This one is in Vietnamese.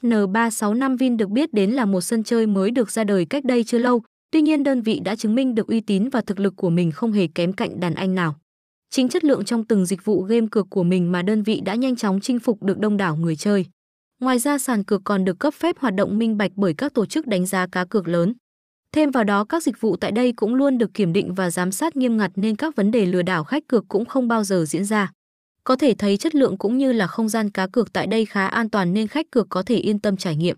SN365 Vin được biết đến là một sân chơi mới được ra đời cách đây chưa lâu, tuy nhiên đơn vị đã chứng minh được uy tín và thực lực của mình không hề kém cạnh đàn anh nào. Chính chất lượng trong từng dịch vụ game cược của mình mà đơn vị đã nhanh chóng chinh phục được đông đảo người chơi. Ngoài ra sàn cược còn được cấp phép hoạt động minh bạch bởi các tổ chức đánh giá cá cược lớn. Thêm vào đó các dịch vụ tại đây cũng luôn được kiểm định và giám sát nghiêm ngặt nên các vấn đề lừa đảo khách cược cũng không bao giờ diễn ra. Có thể thấy chất lượng cũng như là không gian cá cược tại đây khá an toàn nên khách cược có thể yên tâm trải nghiệm.